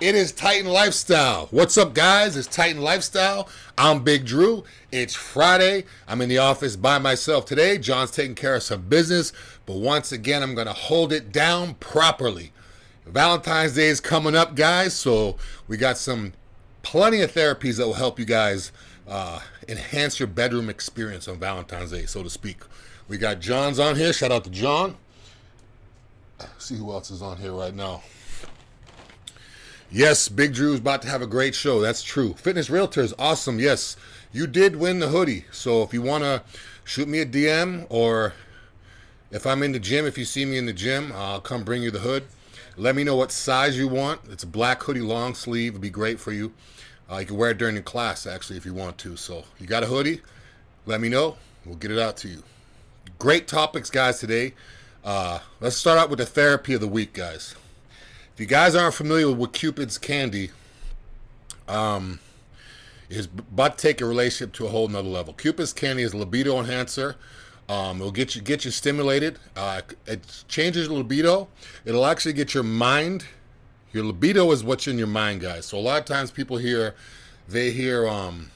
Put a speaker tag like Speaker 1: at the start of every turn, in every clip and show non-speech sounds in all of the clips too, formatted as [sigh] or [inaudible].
Speaker 1: It is Titan Lifestyle. What's up, guys? It's Titan Lifestyle. I'm Big Drew. It's Friday. I'm in the office by myself today. John's taking care of some business, but once again, I'm going to hold it down properly. Valentine's Day is coming up, guys, so we got some plenty of therapies that will help you guys uh, enhance your bedroom experience on Valentine's Day, so to speak. We got John's on here. Shout out to John. See who else is on here right now. Yes, Big Drew's about to have a great show. That's true. Fitness Realtor is awesome. Yes, you did win the hoodie. So if you want to shoot me a DM or if I'm in the gym, if you see me in the gym, I'll come bring you the hood. Let me know what size you want. It's a black hoodie, long sleeve. It'd be great for you. Uh, you can wear it during your class, actually, if you want to. So you got a hoodie? Let me know. We'll get it out to you. Great topics, guys, today. Uh, let's start out with the therapy of the week, guys. If you guys aren't familiar with Cupid's Candy, um, is to take your relationship to a whole nother level. Cupid's Candy is a libido enhancer. Um, it'll get you get you stimulated. Uh, it changes your libido. It'll actually get your mind. Your libido is what's in your mind, guys. So a lot of times people hear, they hear um,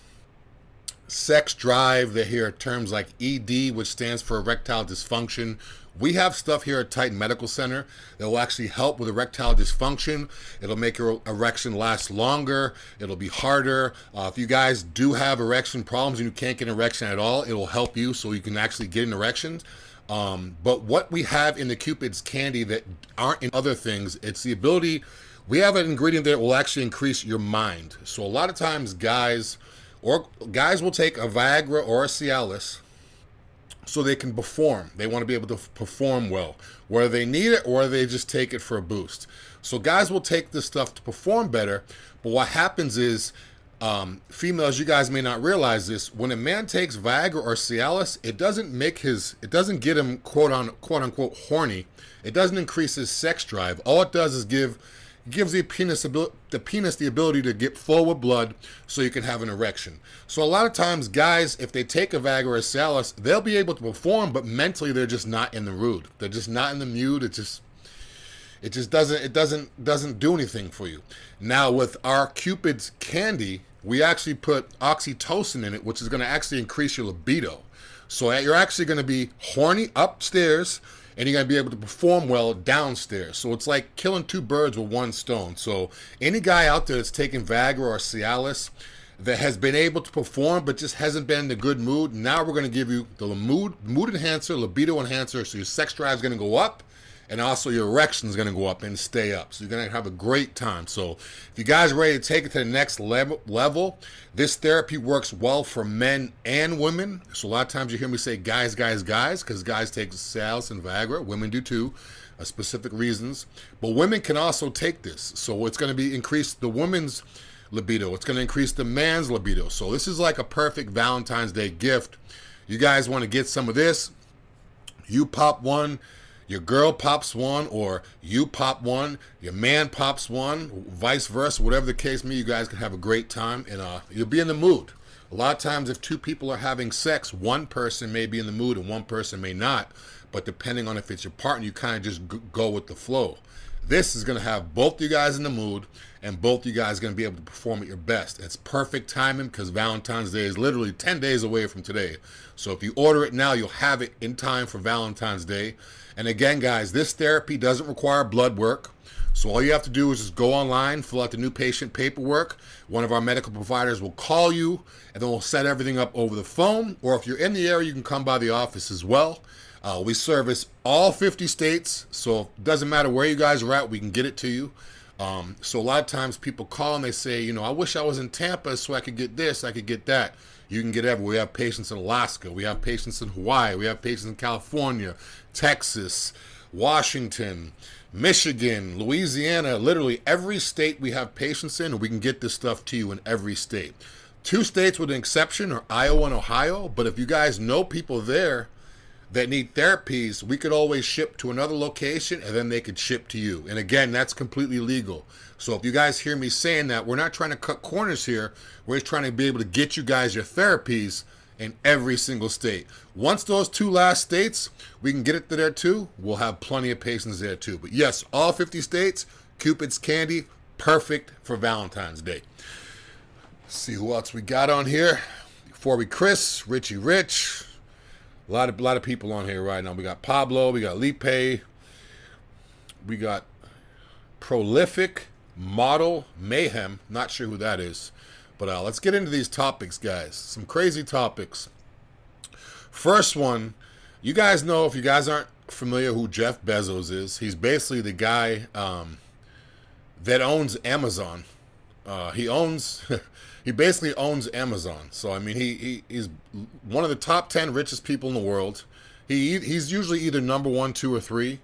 Speaker 1: sex drive. They hear terms like ED, which stands for erectile dysfunction, we have stuff here at Titan Medical Center that will actually help with erectile dysfunction. It'll make your erection last longer. It'll be harder. Uh, if you guys do have erection problems and you can't get an erection at all, it will help you so you can actually get an erection. Um, but what we have in the Cupid's candy that aren't in other things, it's the ability. We have an ingredient that will actually increase your mind. So a lot of times, guys or guys will take a Viagra or a Cialis so they can perform. They want to be able to perform well, whether they need it or they just take it for a boost. So guys will take this stuff to perform better, but what happens is um, females, you guys may not realize this. When a man takes Viagra or Cialis, it doesn't make his, it doesn't get him quote on quote unquote horny. It doesn't increase his sex drive. All it does is give gives the penis the penis the ability to get full with blood so you can have an erection. So a lot of times guys if they take a Viagra or a Cialis, they'll be able to perform but mentally they're just not in the mood. They're just not in the mood. It just it just doesn't it doesn't doesn't do anything for you. Now with our Cupid's candy, we actually put oxytocin in it which is going to actually increase your libido. So you're actually going to be horny upstairs and you're going to be able to perform well downstairs. So it's like killing two birds with one stone. So any guy out there that's taking Viagra or Cialis that has been able to perform but just hasn't been in a good mood, now we're going to give you the mood mood enhancer, libido enhancer, so your sex drive is going to go up and also your erection is going to go up and stay up. So you're going to have a great time. So if you guys are ready to take it to the next level, this therapy works well for men and women. So a lot of times you hear me say guys, guys, guys, because guys take Cialis and Viagra. Women do too. Uh, specific reasons, but women can also take this. So it's going to be increase the woman's libido. It's going to increase the man's libido. So this is like a perfect Valentine's Day gift. You guys want to get some of this? You pop one your girl pops one or you pop one, your man pops one, vice versa, whatever the case may, you guys can have a great time and uh, you'll be in the mood. A lot of times, if two people are having sex, one person may be in the mood and one person may not. But depending on if it's your partner, you kind of just go with the flow. This is going to have both you guys in the mood and both you guys going to be able to perform at your best. It's perfect timing because Valentine's Day is literally 10 days away from today. So if you order it now, you'll have it in time for Valentine's Day. And again, guys, this therapy doesn't require blood work. So all you have to do is just go online, fill out the new patient paperwork. One of our medical providers will call you, and then we'll set everything up over the phone. Or if you're in the area, you can come by the office as well. Uh, we service all 50 states, so it doesn't matter where you guys are at, we can get it to you. Um, so a lot of times people call and they say, you know, I wish I was in Tampa so I could get this, I could get that. You can get everywhere. We have patients in Alaska, we have patients in Hawaii, we have patients in California, Texas, Washington, Michigan, Louisiana, literally every state we have patients in, we can get this stuff to you in every state. Two states with an exception are Iowa and Ohio, but if you guys know people there, that need therapies, we could always ship to another location and then they could ship to you. And again, that's completely legal. So if you guys hear me saying that, we're not trying to cut corners here. We're just trying to be able to get you guys your therapies in every single state. Once those two last states, we can get it to there too. We'll have plenty of patients there too. But yes, all 50 states, Cupid's Candy, perfect for Valentine's Day. Let's see who else we got on here. Before we Chris, Richie Rich. A lot of a lot of people on here right now. We got Pablo, we got Lipe, we got Prolific Model Mayhem. Not sure who that is. But uh, let's get into these topics, guys. Some crazy topics. First one, you guys know if you guys aren't familiar who Jeff Bezos is, he's basically the guy um, that owns Amazon. Uh, he owns, [laughs] he basically owns Amazon. So I mean, he, he he's one of the top ten richest people in the world. He he's usually either number one, two, or three.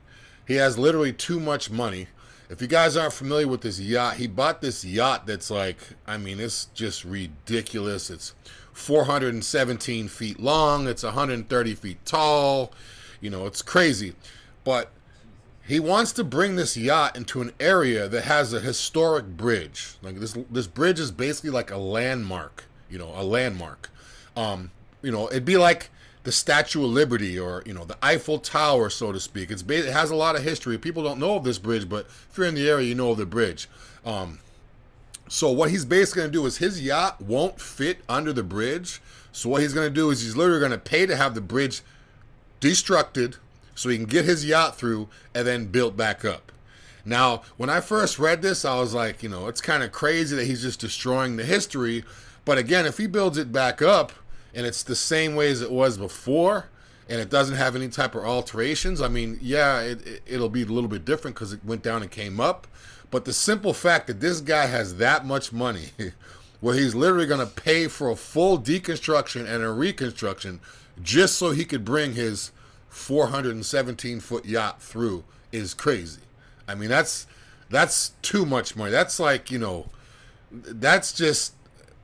Speaker 1: He has literally too much money. If you guys aren't familiar with this yacht, he bought this yacht that's like, I mean, it's just ridiculous. It's 417 feet long, it's 130 feet tall. You know, it's crazy. But he wants to bring this yacht into an area that has a historic bridge. Like this this bridge is basically like a landmark, you know, a landmark. Um, you know, it'd be like the Statue of Liberty or you know the Eiffel Tower, so to speak. It's it has a lot of history. People don't know of this bridge, but if you're in the area, you know of the bridge. Um, so what he's basically to do is his yacht won't fit under the bridge. So what he's to do is he's literally to pay to have the bridge destructed so he can get his yacht through and then built back up. Now, when I first read this, I was like, you know, it's kind of crazy that he's just destroying the history. But again, if he builds it back up, and it's the same way as it was before and it doesn't have any type of alterations, I mean, yeah, it, it, will be a little bit different because it went down and came up. But the simple fact that this guy has that much money, [laughs] where he's literally going to pay for a full deconstruction and a reconstruction just so he could bring his 417 foot yacht through, is crazy. I mean, that's that's too much money. That's like you know, that's just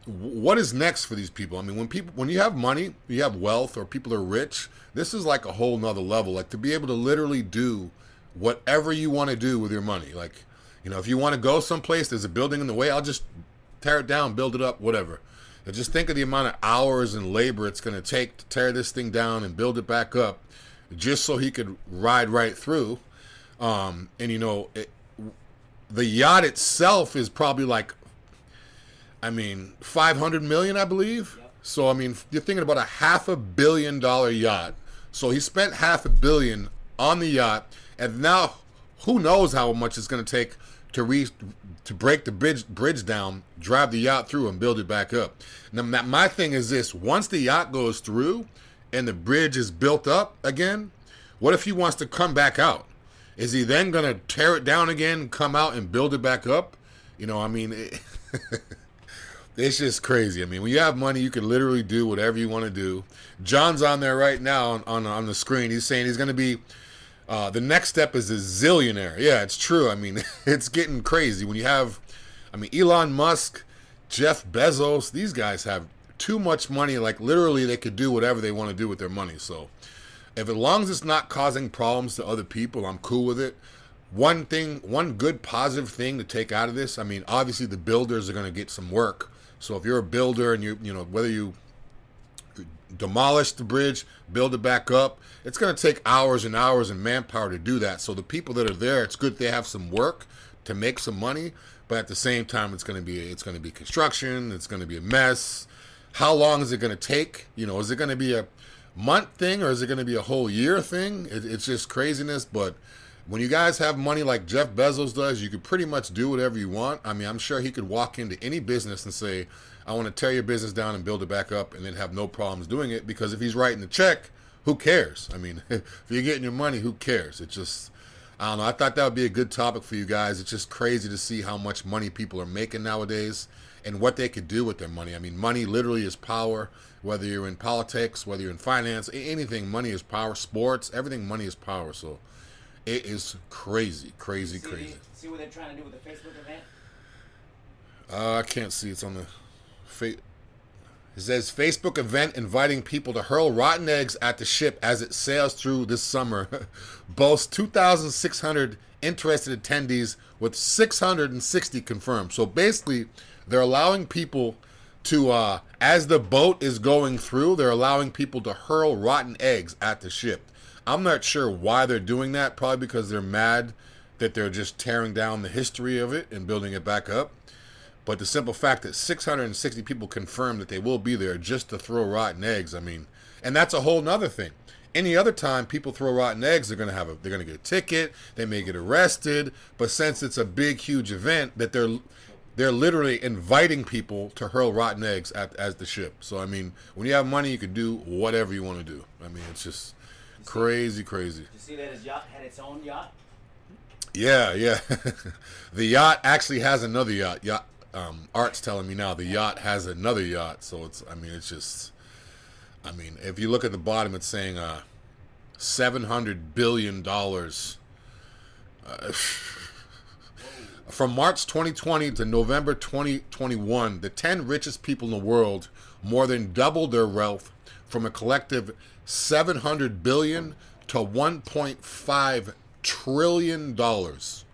Speaker 1: what is next for these people? I mean, when people, when you have money, you have wealth, or people are rich, this is like a whole nother level. Like to be able to literally do whatever you want to do with your money. Like, you know, if you want to go someplace, there's a building in the way, I'll just tear it down, build it up, whatever. And just think of the amount of hours and labor it's going to take to tear this thing down and build it back up, just so he could ride right through. Um, and you know, it, the yacht itself is probably like I mean, 500 million, I believe. Yep. So, I mean, you're thinking about a half a billion dollar yacht. So he spent half a billion on the yacht, and now who knows how much it's going to take to re to break the bridge bridge down, drive the yacht through, and build it back up. Now, my thing is this: once the yacht goes through and the bridge is built up again, what if he wants to come back out? Is he then going to tear it down again, come out, and build it back up? You know, I mean. It, [laughs] It's just crazy. I mean, when you have money, you can literally do whatever you want to do. John's on there right now on, on, on the screen. He's saying he's going to be. Uh, the next step is a zillionaire. Yeah, it's true. I mean, [laughs] it's getting crazy when you have. I mean, Elon Musk, Jeff Bezos. These guys have too much money. Like literally, they could do whatever they want to do with their money. So, if as long as it's not causing problems to other people, I'm cool with it one thing, one good positive thing to take out of this, I mean, obviously the builders are going to get some work so if you're a builder and you you know whether you demolish the bridge, build it back up, it's going to take hours and hours and manpower to do that. So the people that are there, it's good they have some work to make some money, but at the same time, it's going to be it's going to be construction, it's going to be a mess. How long is it going to take? You know, is it going to be a month thing or is it going to be a whole year thing? It, it's just craziness, but when you guys have money like Jeff Bezos does, you could pretty much do whatever you want. I mean, I'm sure he could walk into any business and say, I want to tear your business down and build it back up and then have no problems doing it because if he's writing the check, who cares? I mean, [laughs] if you're getting your money, who cares? It just, I don't know. I thought that would be a good topic for you guys. It's just crazy to see how much money people are making nowadays and what they could do with their money. I mean, money literally is power. Whether you're in politics, whether you're in finance, anything, money is power. Sports, everything, money is power. So, it is crazy, crazy,
Speaker 2: see
Speaker 1: crazy.
Speaker 2: See what they're trying to do with the Facebook event?
Speaker 1: Uh, I can't see. It's on the. Fa- it says Facebook event inviting people to hurl rotten eggs at the ship as it sails through this summer. [laughs] Boasts 2,600 interested attendees with 660 confirmed. So basically, they're allowing people to, uh, as the boat is going through, they're allowing people to hurl rotten eggs at the ship. I'm not sure why they're doing that. Probably because they're mad that they're just tearing down the history of it and building it back up. But the simple fact that 660 people confirmed that they will be there just to throw rotten eggs, I mean, and that's a whole nother thing. Any other time people throw rotten eggs, they're gonna have a they're gonna get a ticket, they may get arrested. But since it's a big, huge event, that they're they're literally inviting people to hurl rotten eggs at as the ship. So I mean, when you have money, you can do whatever you want to do. I mean, it's just crazy, crazy.
Speaker 2: Did you see that his yacht had its own yacht?
Speaker 1: Yeah, yeah. [laughs] the yacht actually has another yacht. Yacht. Um, Art's telling me now the yacht has another yacht. So it's. I mean, it's just. I mean, if you look at the bottom, it's saying uh, seven hundred billion dollars. Uh, [laughs] from March 2020 to November 2021, the 10 richest people in the world more than doubled their wealth from a collective 700 billion to 1.5 trillion dollars.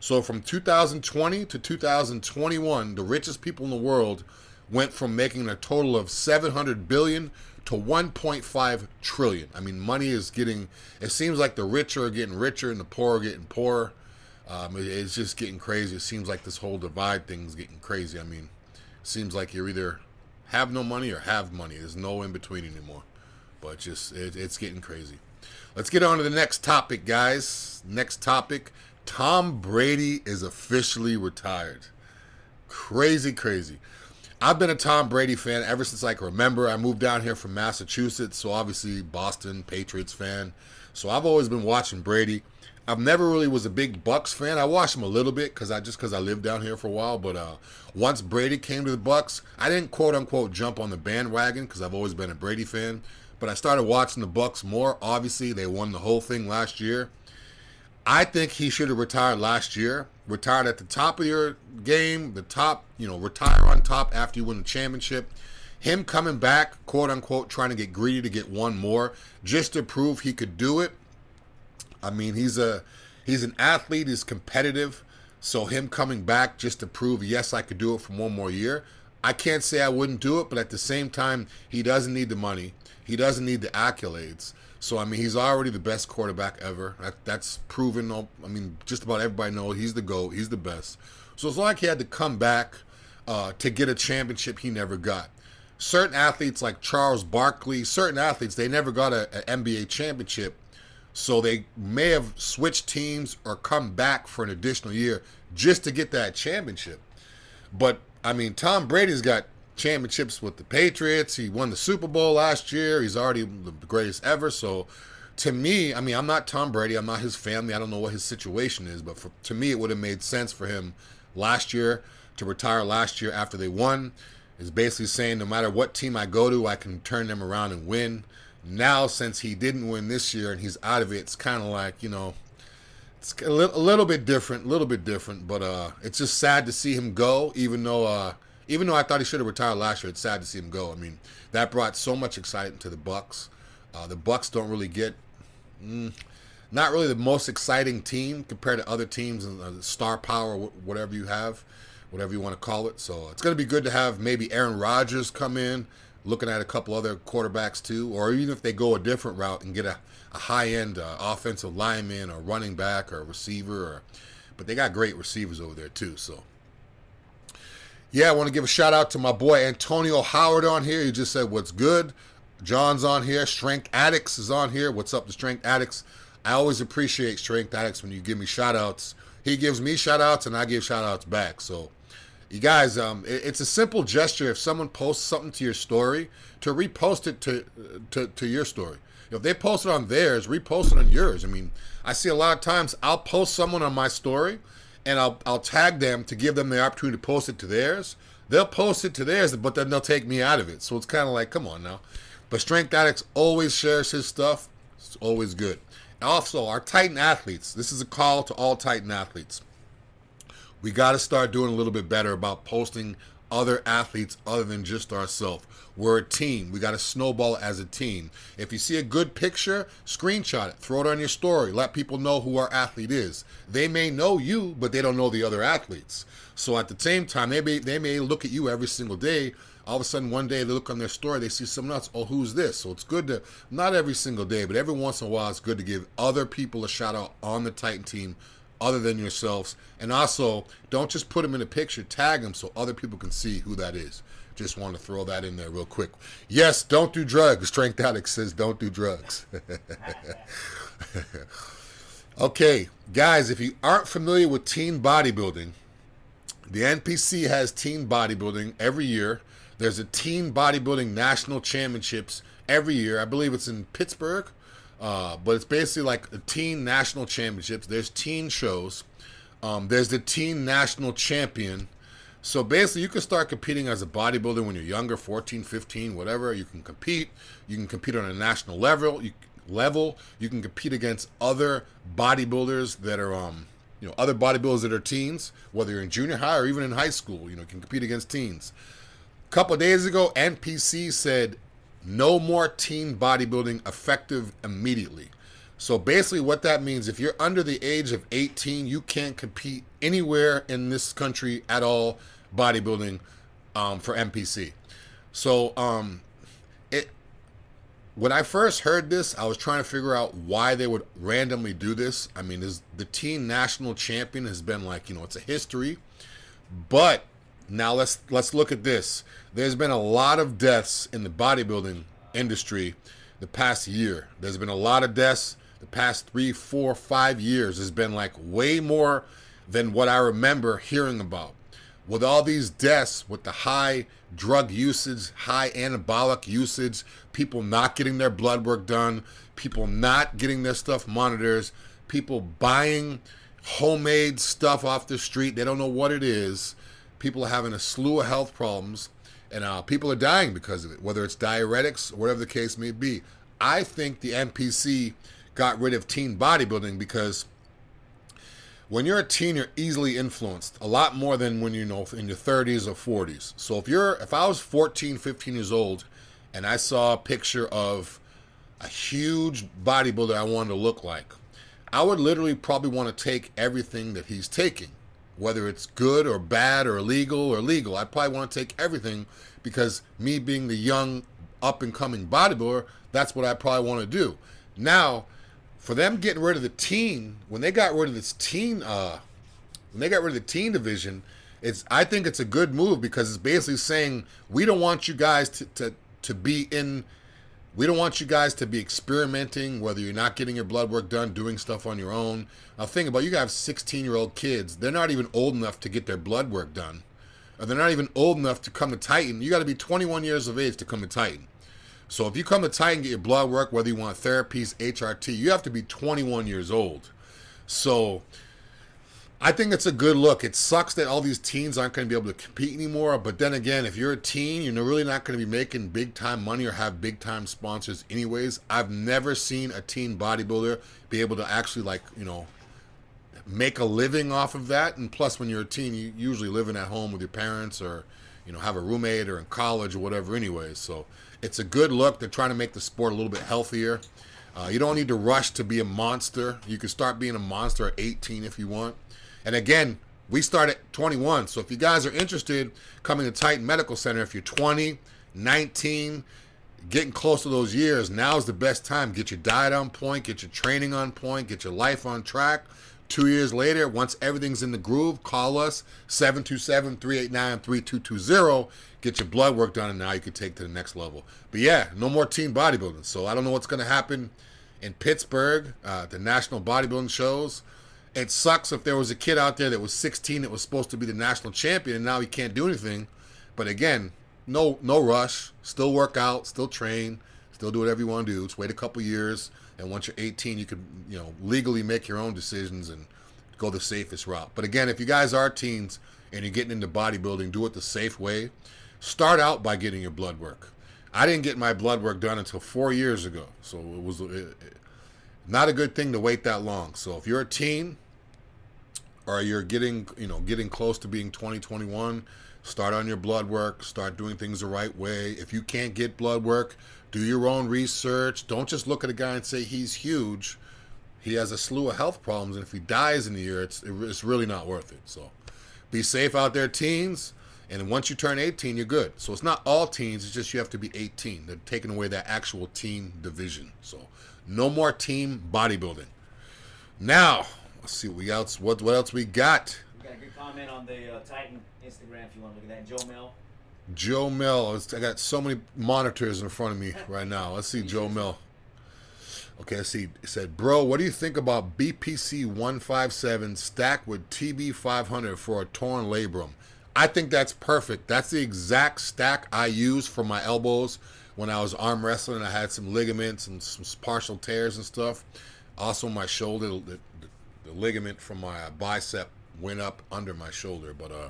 Speaker 1: So from 2020 to 2021, the richest people in the world went from making a total of 700 billion to 1.5 trillion. I mean, money is getting. It seems like the rich are getting richer and the poor are getting poorer. Um, it, it's just getting crazy. It seems like this whole divide thing is getting crazy. I mean, it seems like you're either have no money or have money. There's no in between anymore. But just it, it's getting crazy. Let's get on to the next topic, guys. Next topic: Tom Brady is officially retired. Crazy, crazy. I've been a Tom Brady fan ever since I can remember. I moved down here from Massachusetts, so obviously Boston Patriots fan. So I've always been watching Brady. I've never really was a big Bucs fan. I watched him a little bit because I just because I lived down here for a while. But uh, once Brady came to the Bucs, I didn't quote unquote jump on the bandwagon because I've always been a Brady fan. But I started watching the Bucs more. Obviously, they won the whole thing last year. I think he should have retired last year. Retired at the top of your game, the top, you know, retire on top after you win the championship. Him coming back, quote unquote, trying to get greedy to get one more, just to prove he could do it. I mean, he's a he's an athlete, he's competitive. So him coming back just to prove yes, I could do it for one more year. I can't say I wouldn't do it, but at the same time, he doesn't need the money. He doesn't need the accolades. So I mean, he's already the best quarterback ever. That, that's proven. I mean, just about everybody knows he's the goat. He's the best. So it's like he had to come back uh, to get a championship he never got. Certain athletes like Charles Barkley, certain athletes they never got an NBA championship, so they may have switched teams or come back for an additional year just to get that championship. But I mean, Tom Brady's got championships with the Patriots. He won the Super Bowl last year. He's already the greatest ever. So to me, I mean, I'm not Tom Brady. I'm not his family. I don't know what his situation is, but for, to me, it would have made sense for him last year to retire last year after they won. Is basically saying no matter what team I go to, I can turn them around and win. Now, since he didn't win this year and he's out of it, it's kind of like you know, it's a little, a little bit different, a little bit different. But uh, it's just sad to see him go, even though uh, even though I thought he should have retired last year, it's sad to see him go. I mean, that brought so much excitement to the Bucs. Uh, the Bucs don't really get, mm, not really the most exciting team compared to other teams and uh, star power, whatever you have, whatever you want to call it. So it's going to be good to have maybe Aaron Rodgers come in, looking at a couple other quarterbacks too, or even if they go a different route and get a, a high end uh, offensive lineman or running back or receiver, or, but they got great receivers over there too. So yeah, I want to give a shout out to my boy Antonio Howard on here. He just said, What's good? John's on here. Strength Addicts is on here. What's up, the Strength Addicts? I always appreciate Strength Addicts when you give me shout outs. He gives me shout outs and I give shout outs back. So, you guys, um, it, it's a simple gesture. If someone posts something to your story, to repost it to, to, to your story. If they post it on theirs, repost it on yours. I mean, I see a lot of times I'll post someone on my story and I'll I'll tag them to give them the opportunity to post it to theirs. They'll post it to theirs, but then they'll take me out of it. So it's kind of like, come on now. But Strength Addicts always shares his stuff. It's always good. Also, our Titan athletes. This is a call to all Titan athletes. We got to start doing a little bit better about posting other athletes other than just ourselves. We're a team. We got to snowball as a team. If you see a good picture, screenshot it, throw it on your story, let people know who our athlete is. They may know you, but they don't know the other athletes. So at the same time, they may they may look at you every single day. All of a sudden, one day they look on their story, they see someone else. Oh, who's this? So it's good to not every single day, but every once in a while, it's good to give other people a shout out on the Titan team other than yourselves. And also, don't just put them in a picture, tag them so other people can see who that is. Just want to throw that in there real quick. Yes, don't do drugs. Strength Addict says don't do drugs. [laughs] okay, guys, if you aren't familiar with teen bodybuilding, the NPC has teen bodybuilding every year. There's a teen bodybuilding national championships every year. I believe it's in Pittsburgh, uh, but it's basically like a teen national championships. There's teen shows. Um, there's the teen national champion. So basically, you can start competing as a bodybuilder when you're younger, 14, 15, whatever. You can compete. You can compete on a national level. You level. You can compete against other bodybuilders that are um, you know, other bodybuilders that are teens, whether you're in junior high or even in high school. You know, can compete against teens. A couple days ago, NPC said no more teen bodybuilding effective immediately. So basically, what that means, if you're under the age of 18, you can't compete anywhere in this country at all bodybuilding um, for NPC. So um, it when I first heard this, I was trying to figure out why they would randomly do this. I mean, is the teen national champion has been like you know it's a history, but now let's let's look at this. There's been a lot of deaths in the bodybuilding industry the past year. There's been a lot of deaths the past three, four, five years. It's been like way more than what I remember hearing about. With all these deaths, with the high drug usage, high anabolic usage, people not getting their blood work done, people not getting their stuff monitors, people buying homemade stuff off the street. They don't know what it is. People are having a slew of health problems, and uh, people are dying because of it, whether it's diuretics whatever the case may be. I think the NPC got rid of teen bodybuilding because when you're a teen, you're easily influenced a lot more than when you know in your 30s or 40s. So if you're, if I was 14, 15 years old, and I saw a picture of a huge bodybuilder I wanted to look like, I would literally probably want to take everything that he's taking, whether it's good or bad or illegal or legal. I probably want to take everything because me being the young up and coming bodybuilder, that's what I probably want to do. Now for them getting rid of the teen, when they got rid of this teen, uh, when they got rid of the teen division, it's I think it's a good move because it's basically saying we don't want you guys to to, to be in we don't want you guys to be experimenting, whether you're not getting your blood work done, doing stuff on your own. Now, think about you have 16 year old kids. They're not even old enough to get their blood work done. Or they're not even old enough to come to Titan. You got to be 21 years of age to come to Titan. So if you come to Titan get your blood work, whether you want therapies, HRT, you have to be 21 years old. So I think it's a good look. It sucks that all these teens aren't going to be able to compete anymore. But then again, if you're a teen, you're really not going to be making big time money or have big time sponsors, anyways. I've never seen a teen bodybuilder be able to actually, like, you know, make a living off of that. And plus, when you're a teen, you usually living at home with your parents or, you know, have a roommate or in college or whatever, anyways. So it's a good look. They're trying to make the sport a little bit healthier. Uh, you don't need to rush to be a monster. You can start being a monster at 18 if you want. And again, we start at 21. So if you guys are interested coming to Titan Medical Center, if you're 20, 19, getting close to those years, now is the best time. Get your diet on point, get your training on point, get your life on track. Two years later, once everything's in the groove, call us 727 389 3220 get your blood work done, and now you can take to the next level. But yeah, no more team bodybuilding. So I don't know what's going to happen in Pittsburgh, uh, the national bodybuilding shows. It sucks if there was a kid out there that was 16 that was supposed to be the national champion, and now he can't do anything. But again, no no rush. Still work out, still train, still do whatever you want to do. Just wait a couple years, and once you're 18, you can you know legally make your own decisions and go the safest route. But again, if you guys are teens and you're getting into bodybuilding, do it the safe way start out by getting your blood work. I didn't get my blood work done until four years ago, so it was it, not a good thing to wait that long. So if you're a teen or you're getting you know getting close to being 2021, start on your blood work. Start doing things the right way. If you can't get blood work, do your own research. Don't just look at a guy and say he's huge. He has a slew of health problems, and if he dies in a year, it's it's really not worth it. So, be safe out there, teens. And once you turn 18, you're good. So it's not all teens, it's just you have to be 18. They're taking away that actual team division. So no more team bodybuilding. Now, Let's see what we else. What what else we got?
Speaker 2: We got a good comment on the uh, Titan Instagram if you want to look at that. Joe Mill.
Speaker 1: Joe Mill. I got so many monitors in front of me right now. Let's see Joe Mill. Okay, let's see. It said, bro, what do you think about BPC 157 stacked with TB 500 for a torn labrum? I think that's perfect. That's the exact stack I use for my elbows when I was arm wrestling. I had some ligaments and some partial tears and stuff. Also, my shoulder, the, ligament from my bicep went up under my shoulder. But uh,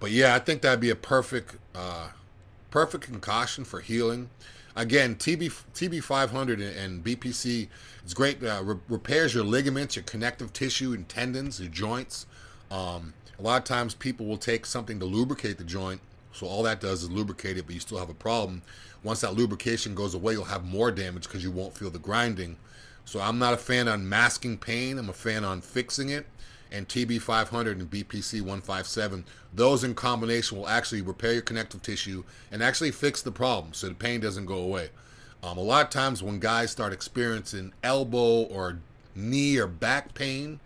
Speaker 1: but yeah, I think that'd be a perfect uh, perfect concussion for healing. Again, TB TB 500 and BPC it's great. Uh, re- repairs your ligaments, your connective tissue, and tendons, your joints. Um, a lot of times, people will take something to lubricate the joint, so all that does is lubricate it, but you still have a problem. Once that lubrication goes away, you'll have more damage because you won't feel the grinding. So I'm not a fan on masking pain. I'm a fan on fixing it and TB500 and BPC157. Those in combination will actually repair your connective tissue and actually fix the problem so the pain doesn't go away. Um, a lot of times when guys start experiencing elbow or knee or back pain,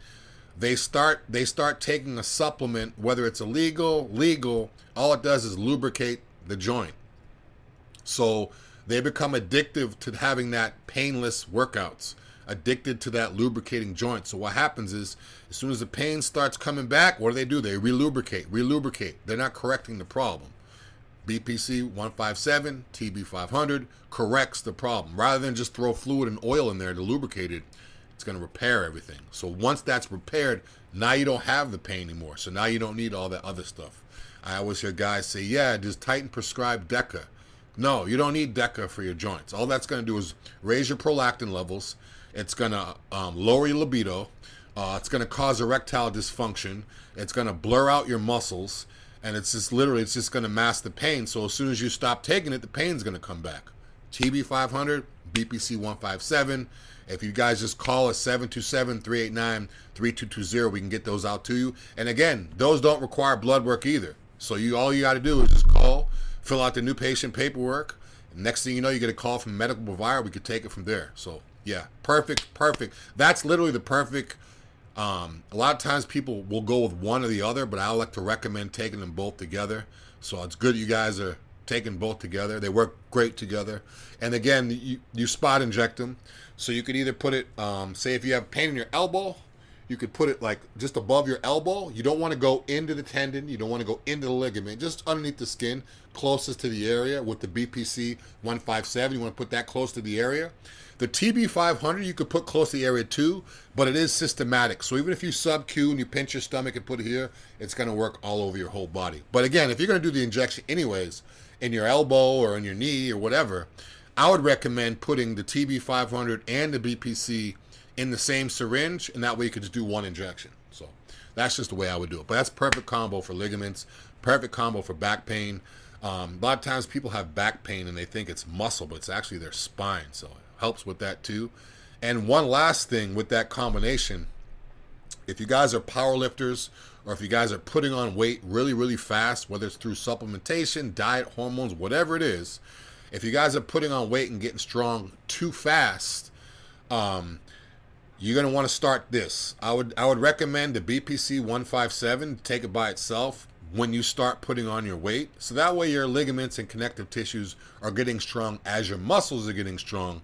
Speaker 1: they start they start taking a supplement, whether it's illegal, legal. All it does is lubricate the joint. So they become addictive to having that painless workouts addicted to that lubricating joint. So what happens is, as soon as the pain starts coming back, what do they do? They relubricate, relubricate. They're not correcting the problem. BPC 157, TB 500 corrects the problem. Rather than just throw fluid and oil in there to lubricate it, it's going to repair everything. So once that's repaired, now you don't have the pain anymore. So now you don't need all that other stuff. I always hear guys say, yeah, does Titan prescribe DECA? No, you don't need DECA for your joints. All that's going to do is raise your prolactin levels. It's going to um, lower your libido. Uh, it's going to cause erectile dysfunction. It's going to blur out your muscles. And it's just literally, it's just going to mask the pain. So as soon as you stop taking it, the pain's going to come back. TB500, BPC 157. If you guys just call us 727 389 3220, we can get those out to you. And again, those don't require blood work either. So you all you got to do is just call, fill out the new patient paperwork. Next thing you know, you get a call from medical provider. We could take it from there. So yeah, perfect, perfect. That's literally the perfect. Um, a lot of times people will go with one or the other, but I like to recommend taking them both together. So it's good you guys are taking both together. They work great together. And again, you, you spot inject them. So you could either put it, um, say if you have pain in your elbow, you could put it like just above your elbow. You don't want to go into the tendon. You don't want to go into the ligament. Just underneath the skin, closest to the area with the BPC 157. You want to put that close to the area. The TB500 you could put close to the area too, but it is systematic. So even if you sub Q and you pinch your stomach and put it here, it's going to work all over your whole body. But again, if you're going to do the injection anyways, in your elbow or in your knee or whatever, I would recommend putting the TB500 and the BPC in the same syringe, and that way you could just do one injection. So that's just the way I would do it. But that's perfect combo for ligaments, perfect combo for back pain. Um, a lot of times people have back pain and they think it's muscle, but it's actually their spine. So helps with that too. And one last thing with that combination, if you guys are power lifters or if you guys are putting on weight really, really fast, whether it's through supplementation, diet, hormones, whatever it is, if you guys are putting on weight and getting strong too fast, um, you're gonna want to start this. I would I would recommend the BPC 157. Take it by itself when you start putting on your weight, so that way your ligaments and connective tissues are getting strong as your muscles are getting strong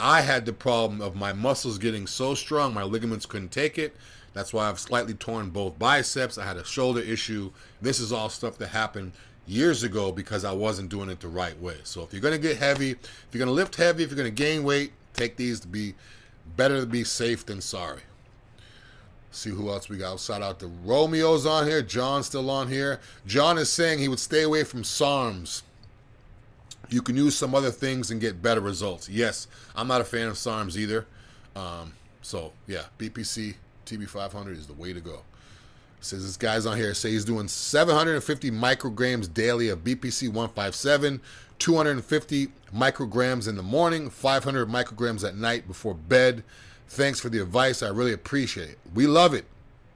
Speaker 1: I had the problem of my muscles getting so strong, my ligaments couldn't take it. That's why I've slightly torn both biceps. I had a shoulder issue. This is all stuff that happened years ago because I wasn't doing it the right way. So if you're going to get heavy, if you're going to lift heavy, if you're going to gain weight, take these to be better to be safe than sorry. See who else we got. Shout out to Romeo's on here. John's still on here. John is saying he would stay away from SARMs. You can use some other things and get better results. Yes, I'm not a fan of SARMs either. Um, so yeah, BPC TB500 is the way to go. Says this guy's on here. Say he's doing 750 micrograms daily of BPC 157, 250 micrograms in the morning, 500 micrograms at night before bed. Thanks for the advice. I really appreciate it. We love it.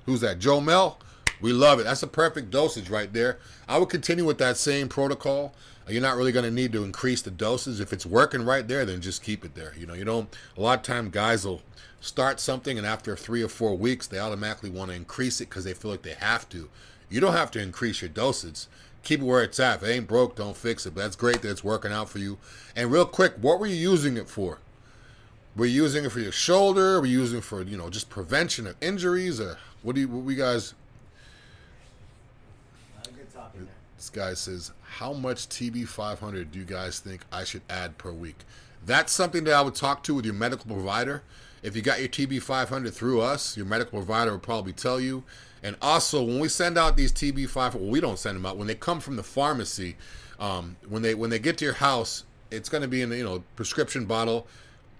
Speaker 1: Who's that? Joe Mel? We love it. That's a perfect dosage right there. I would continue with that same protocol. You're not really going to need to increase the doses. If it's working right there, then just keep it there. You know, you don't. A lot of time, guys will start something, and after three or four weeks, they automatically want to increase it because they feel like they have to. You don't have to increase your dosage. Keep it where it's at. If it ain't broke, don't fix it. But that's great that it's working out for you. And real quick, what were you using it for? Were you using it for your shoulder? Were you using it for you know just prevention of injuries, or what do you? What we guys?
Speaker 2: Uh, good talking there.
Speaker 1: This guy says, How much TB500 do you guys think I should add per week? That's something that I would talk to with your medical provider. If you got your TB500 through us, your medical provider will probably tell you. And also, when we send out these TB500, well, we don't send them out. When they come from the pharmacy, um, when they when they get to your house, it's going to be in the you know prescription bottle.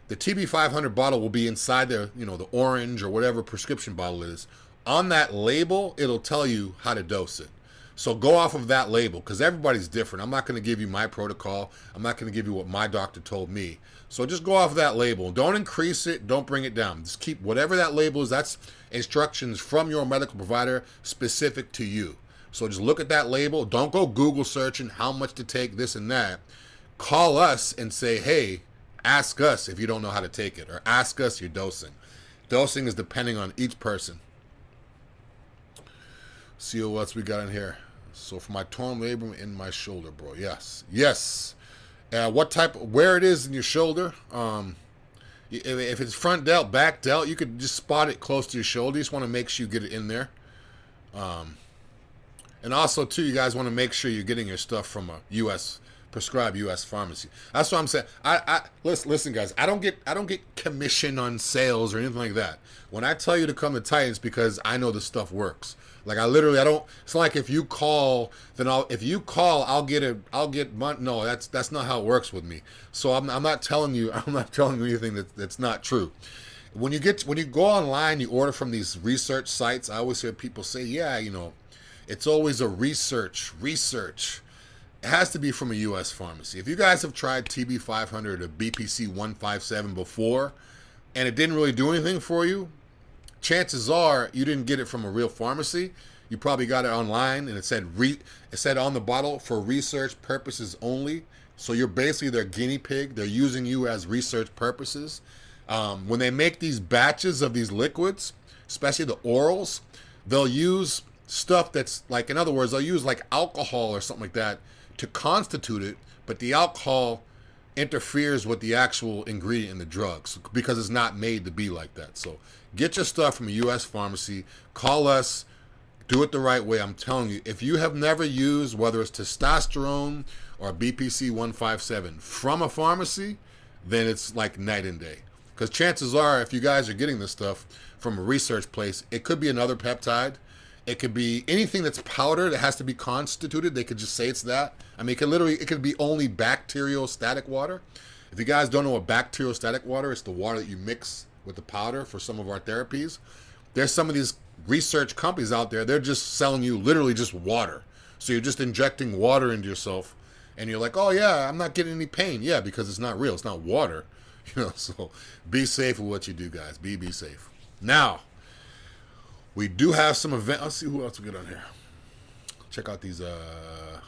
Speaker 1: The TB500 bottle will be inside the you know the orange or whatever prescription bottle it is. On that label, it'll tell you how to dose it. So go off of that label because everybody's different. I'm not going to give you my protocol. I'm not going to give you what my doctor told me. So just go off of that label. Don't increase it. Don't bring it down. Just keep whatever that label is. That's instructions from your medical provider specific to you. So just look at that label. Don't go Google searching how much to take this and that. Call us and say, hey, ask us if you don't know how to take it, or ask us your dosing. Dosing is depending on each person. See what else we got in here. So for my torn labrum in my shoulder, bro. Yes, yes. Uh, what type? Where it is in your shoulder? Um, if, it's front delt, back delt, you could just spot it close to your shoulder. You just want to make sure you get it in there. Um, and also too, you guys want to make sure you're getting your stuff from a U.S. prescribed U.S. pharmacy. That's what I'm saying. I, I listen, listen, guys. I don't get I don't get commission on sales or anything like that. When I tell you to come to Titans, because I know the stuff works. Like I literally, I don't. It's like if you call, then I'll. If you call, I'll get it. I'll get money. No, that's that's not how it works with me. So I'm, I'm not telling you. [laughs] I'm not telling you anything that, that's not true. When you get when you go online, you order from these research sites. I always hear people say, "Yeah, you know, it's always a research, research." It has to be from a U.S. pharmacy. If you guys have tried TB500 or BPC 157 before, and it didn't really do anything for you, chances are you didn't get it from a real pharmacy. You probably got it online, and it said re- it said on the bottle for research purposes only. So you're basically their guinea pig. They're using you as research purposes. Um, when they make these batches of these liquids, especially the orals, they'll use stuff that's like, in other words, they'll use like alcohol or something like that to constitute it, but the alcohol interferes with the actual ingredient in the drugs because it's not made to be like that. So get your stuff from a U.S. pharmacy. Call us. Do it the right way. I'm telling you, if you have never used whether it's testosterone or BPC 157 from a pharmacy, then it's like night and day. Because chances are, if you guys are getting this stuff from a research place, it could be another peptide. It could be anything that's powder that has to be constituted. They could just say it's that. I mean, it could literally, it could be only bacteriostatic water. If you guys don't know what bacteriostatic water, it's the water that you mix with the powder for some of our therapies. There's some of these research companies out there, they're just selling you literally just water. So you're just injecting water into yourself and you're like, oh yeah, I'm not getting any pain. Yeah, because it's not real. It's not water. [laughs] You know, so be safe with what you do, guys. Be be safe. Now, we do have some event. Let's see who else we get on here. Check out these. uh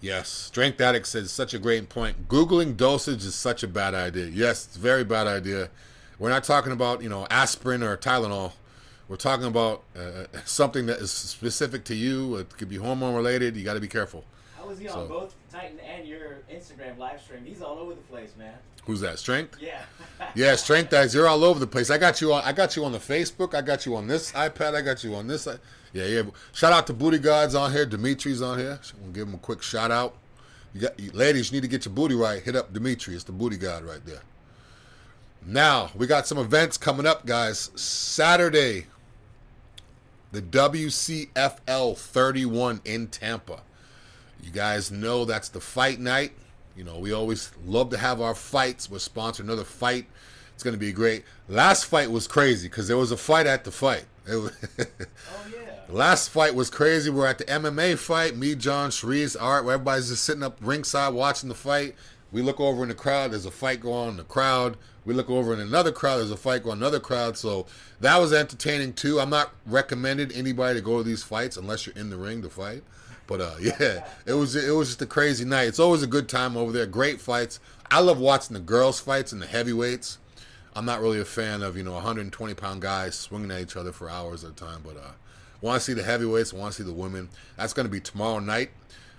Speaker 1: Yes, Strength Addict says such a great point. Googling dosage is such a bad idea. Yes, it's very bad idea. We're not talking about you know aspirin or Tylenol. We're talking about uh, something that is specific to you. It could be hormone related. You got to be careful.
Speaker 2: Was he
Speaker 1: So-
Speaker 2: on both Titan and your Instagram live stream? He's all over the place, man.
Speaker 1: Who's that? Strength.
Speaker 2: Yeah. [laughs]
Speaker 1: Yeah, strength guys, you're all over the place. I got you on. I got you on the Facebook. I got you on this iPad. I got you on this. Yeah, yeah. Shout out to Booty Gods on here. Dimitri's on here. We'll give him a quick shout out. You got you, ladies. You need to get your booty right. Hit up Dimitri. It's the Booty God right there. Now we got some events coming up, guys. Saturday, the WCFL 31 in Tampa. You guys know that's the fight night. You know, we always love to have our fights. We're sponsoring another fight. It's going to be great. Last fight was crazy because there was a fight at the fight. [laughs] Was
Speaker 2: Oh yeah.
Speaker 1: last fight was crazy. We're at the MMA fight. Me, John, Sharice, Art, where everybody's just sitting up ringside watching the fight. We look over in the crowd, there's a fight going on in the crowd. We look over in another crowd, there's a fight going on in another crowd. So that was entertaining too. I'm not recommending anybody to go to these fights unless you're in the ring to fight. But uh, [laughs] yeah, it was it was just a crazy night. It's always a good time over there. Great fights. I love watching the girls' fights and the heavyweights. I'm not really a fan of you know 120 pound guys swinging at each other for hours at a time. But uh, want to see the heavyweights. I Want to see the women. That's going to be tomorrow night.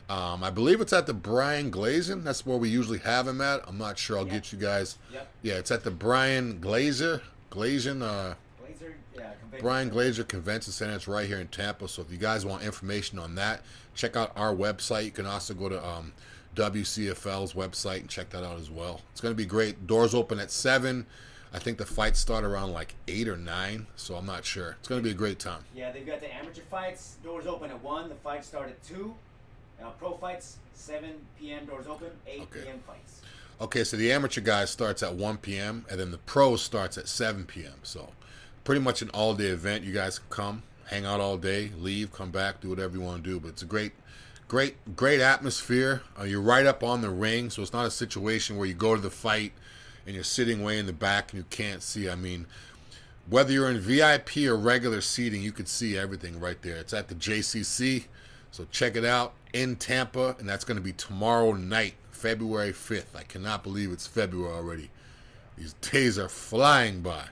Speaker 1: Um, I believe it's at the Bryan Glazer. That's where we usually have him at. I'm not sure. I'll
Speaker 2: Yep.
Speaker 1: get you guys.
Speaker 2: Yep.
Speaker 1: Yeah, it's at the Bryan Glazer. Glazian. Uh,
Speaker 2: Glazer, yeah.
Speaker 1: Bryan Glazer Convention Center. It's right here in Tampa. So if you guys want information on that, check out our website. You can also go to um, WCFL's website and check that out as well. It's going to be great. Doors open at 7. I think the fights start around like 8 or 9. So I'm not sure. It's going to be a great time.
Speaker 2: Yeah, they've got the amateur fights. Doors open at one. The fights start at two. Uh, pro fights 7 p.m. Doors open. 8
Speaker 1: Okay.
Speaker 2: p.m. fights.
Speaker 1: Okay, so the amateur guy starts at 1 p.m. and then the pro starts at 7 p.m. So pretty much an all day event. You guys can come, hang out all day, leave, come back, do whatever you want to do. But it's a great, great, great atmosphere. Uh, you're right up on the ring, so it's not a situation where you go to the fight and you're sitting way in the back and you can't see. I mean, whether you're in VIP or regular seating, you could see everything right there. It's at the JCC, so check it out in Tampa, and that's going to be tomorrow night, February 5th. I cannot believe it's February already. These days are flying by.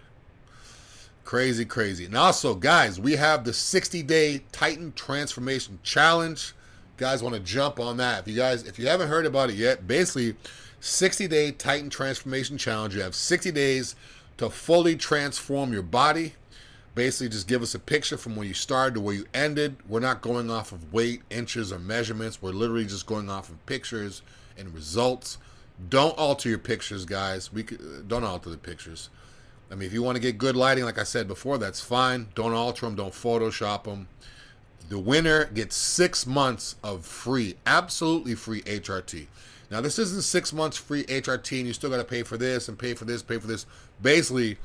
Speaker 1: Crazy, crazy. And also, guys, we have the 60 day Titan Transformation Challenge. Guys want to jump on that. If you guys, if you haven't heard about it yet, basically 60 day Titan Transformation Challenge. You have 60 days to fully transform your body. Basically, just give us a picture from where you started to where you ended. We're not going off of weight, inches, or measurements. We're literally just going off of pictures and results. Don't alter your pictures, guys. We don't alter the pictures. I mean, if you want to get good lighting, like I said before, that's fine. Don't alter them. Don't Photoshop them. The winner gets six months of free, absolutely free HRT. Now, this isn't six months free HRT, and you still got to pay for this and pay for this, pay for this. Basically,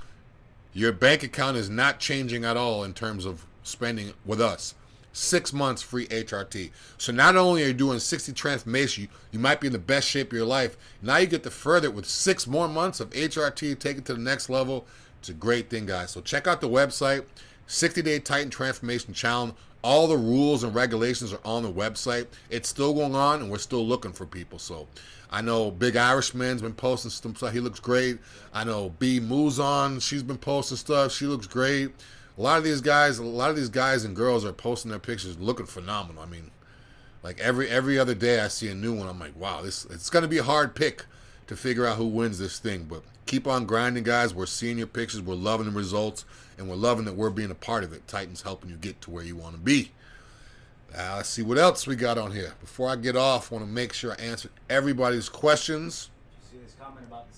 Speaker 1: your bank account is not changing at all in terms of spending with us. Six months free HRT. So not only are you doing 60 transformation, you, you might be in the best shape of your life. Now you get to further it with six more months of HRT, take it to the next level. It's a great thing, guys. So check out the website, 60 Day Titan Transformation Challenge. All the rules and regulations are on the website. It's still going on, and we're still looking for people. So I know Big Irishman's been posting some stuff. He looks great. I know B Muzon, she's been posting stuff. She looks great. A lot of these guys, a lot of these guys and girls are posting their pictures looking phenomenal. I mean, like every every other day I see a new one. I'm like, wow, this it's gonna be a hard pick to figure out who wins this thing. But keep on grinding, guys. We're seeing your pictures. We're loving the results, and we're loving that we're being a part of it. Titan's helping you get to where you want to be. Now, let's see what else we got on here. Before I get off, want to make sure I answer everybody's questions.
Speaker 2: You see this comment about the?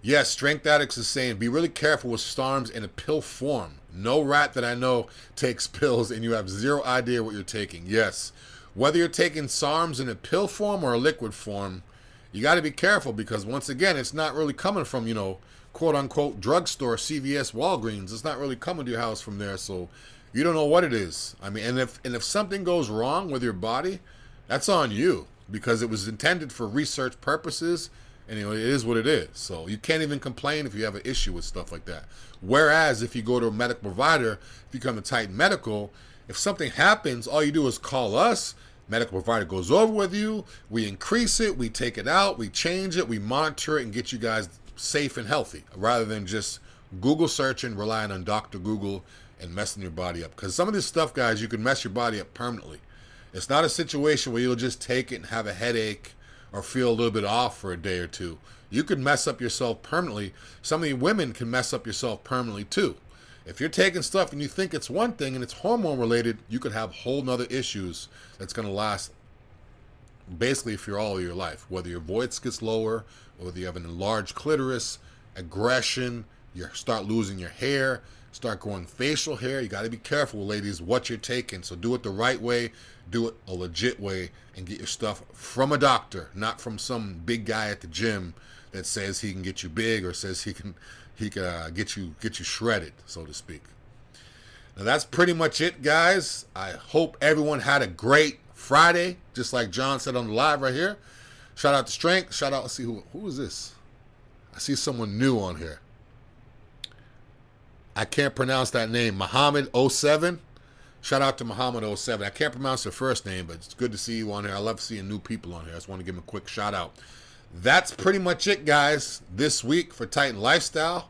Speaker 1: Yes, Strength Addicts is saying be really careful with SARMs in a pill form. No rat that I know takes [laughs] pills and you have zero idea what you're taking. Yes. Whether you're taking SARMs in a pill form or a liquid form, you got to be careful because once again, it's not really coming from, you know, quote unquote drugstore, CVS, Walgreens. It's not really coming to your house from there. So you don't know what it is. I mean, and if and if something goes wrong with your body, that's on you because it was intended for research purposes and it is what it is. So you can't even complain if you have an issue with stuff like that. Whereas if you go to a medical provider, if you come to Titan Medical, if something happens, all you do is call us. Medical provider goes over with you. We increase it, we take it out, we change it, we monitor it, and get you guys safe and healthy, rather than just Google searching, relying on Doctor Google, and messing your body up. Because some of this stuff, guys, you can mess your body up permanently. It's not a situation where you'll just take it and have a headache or feel a little bit off for a day or two. You could mess up yourself permanently. Some of you women can mess up yourself permanently too. If you're taking stuff and you think it's one thing and it's hormone related, you could have whole nother issues that's going to last basically for all of your life. Whether your voice gets lower, whether you have an enlarged clitoris, aggression, you start losing your hair, start growing facial hair. You got to be careful, ladies, what you're taking. So do it the right way, do it a legit way, and get your stuff from a doctor, not from some big guy at the gym that says he can get you big or says he can he can uh, get you get you shredded, so to speak. Now that's pretty much it, guys. I hope everyone had a great Friday, just like John said on the live right here. Shout out to Strength. Shout out. Let's see who who is this. I see someone new on here. I can't pronounce that name. Muhammad 07. Shout out to Muhammad 07. I can't pronounce her first name, but it's good to see you on here. I love seeing new people on here. I just want to give a quick shout out. That's pretty much it, guys, this week for Titan Lifestyle.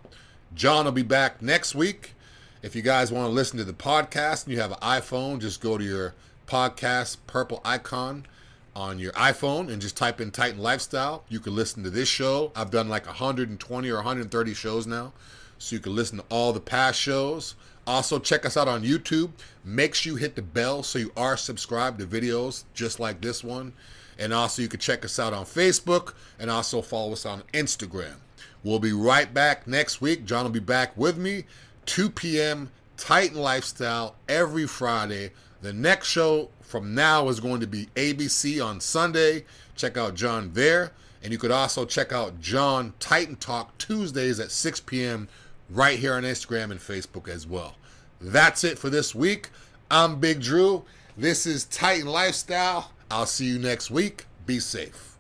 Speaker 1: John will be back next week. If you guys want to listen to the podcast and you have an iPhone, just go to your podcast purple icon on your iPhone and just type in Titan Lifestyle. You can listen to this show. I've done like 120 or 130 shows now. So you can listen to all the past shows. Also, check us out on YouTube. Make sure you hit the bell so you are subscribed to videos just like this one. And also, you can check us out on Facebook and also follow us on Instagram. We'll be right back next week. John will be back with me, 2 p.m. Titan Lifestyle every Friday. The next show from now is going to be ABC on Sunday. Check out John there. And you could also check out John Titan Talk Tuesdays at 6 p.m. right here on Instagram and Facebook as well. That's it for this week. I'm Big Drew. This is Titan Lifestyle. I'll see you next week. Be safe.